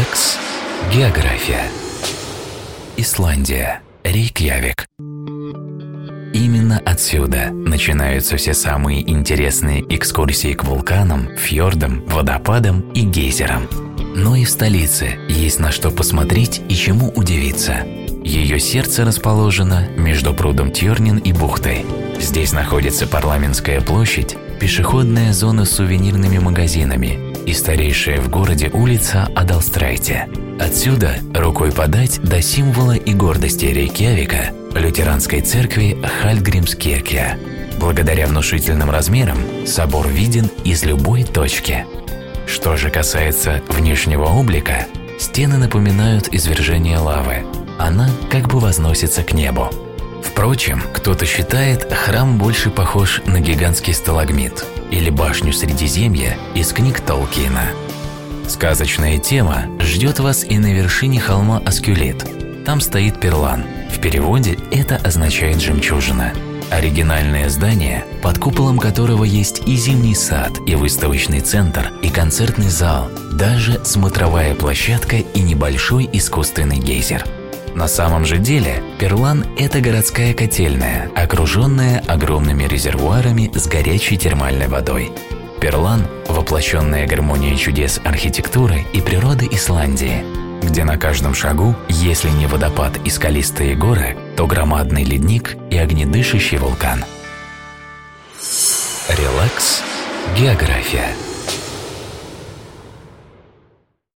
Релакс. География. Исландия. Рейкьявик. Именно отсюда начинаются все самые интересные экскурсии к вулканам, фьордам, водопадам и гейзерам. Но и в столице есть на что посмотреть и чему удивиться. Ее сердце расположено между прудом Тьорнин и бухтой. Здесь находится парламентская площадь, пешеходная зона с сувенирными магазинами и старейшая в городе улица Адалстрайте. Отсюда рукой подать до символа и гордости Рейкьявика – лютеранской церкви Хальгримскирке. Благодаря внушительным размерам собор виден из любой точки. Что же касается внешнего облика, стены напоминают извержение лавы. Она как бы возносится к небу. Впрочем, кто-то считает, храм больше похож на гигантский сталагмит или башню Средиземья из книг Толкина. Сказочная тема ждет вас и на вершине холма Аскюлит. Там стоит перлан. В переводе это означает «жемчужина». Оригинальное здание, под куполом которого есть и зимний сад, и выставочный центр, и концертный зал, даже смотровая площадка и небольшой искусственный гейзер – на самом же деле Перлан – это городская котельная, окруженная огромными резервуарами с горячей термальной водой. Перлан – воплощенная гармония чудес архитектуры и природы Исландии, где на каждом шагу, если не водопад и скалистые горы, то громадный ледник и огнедышащий вулкан. Релакс. География.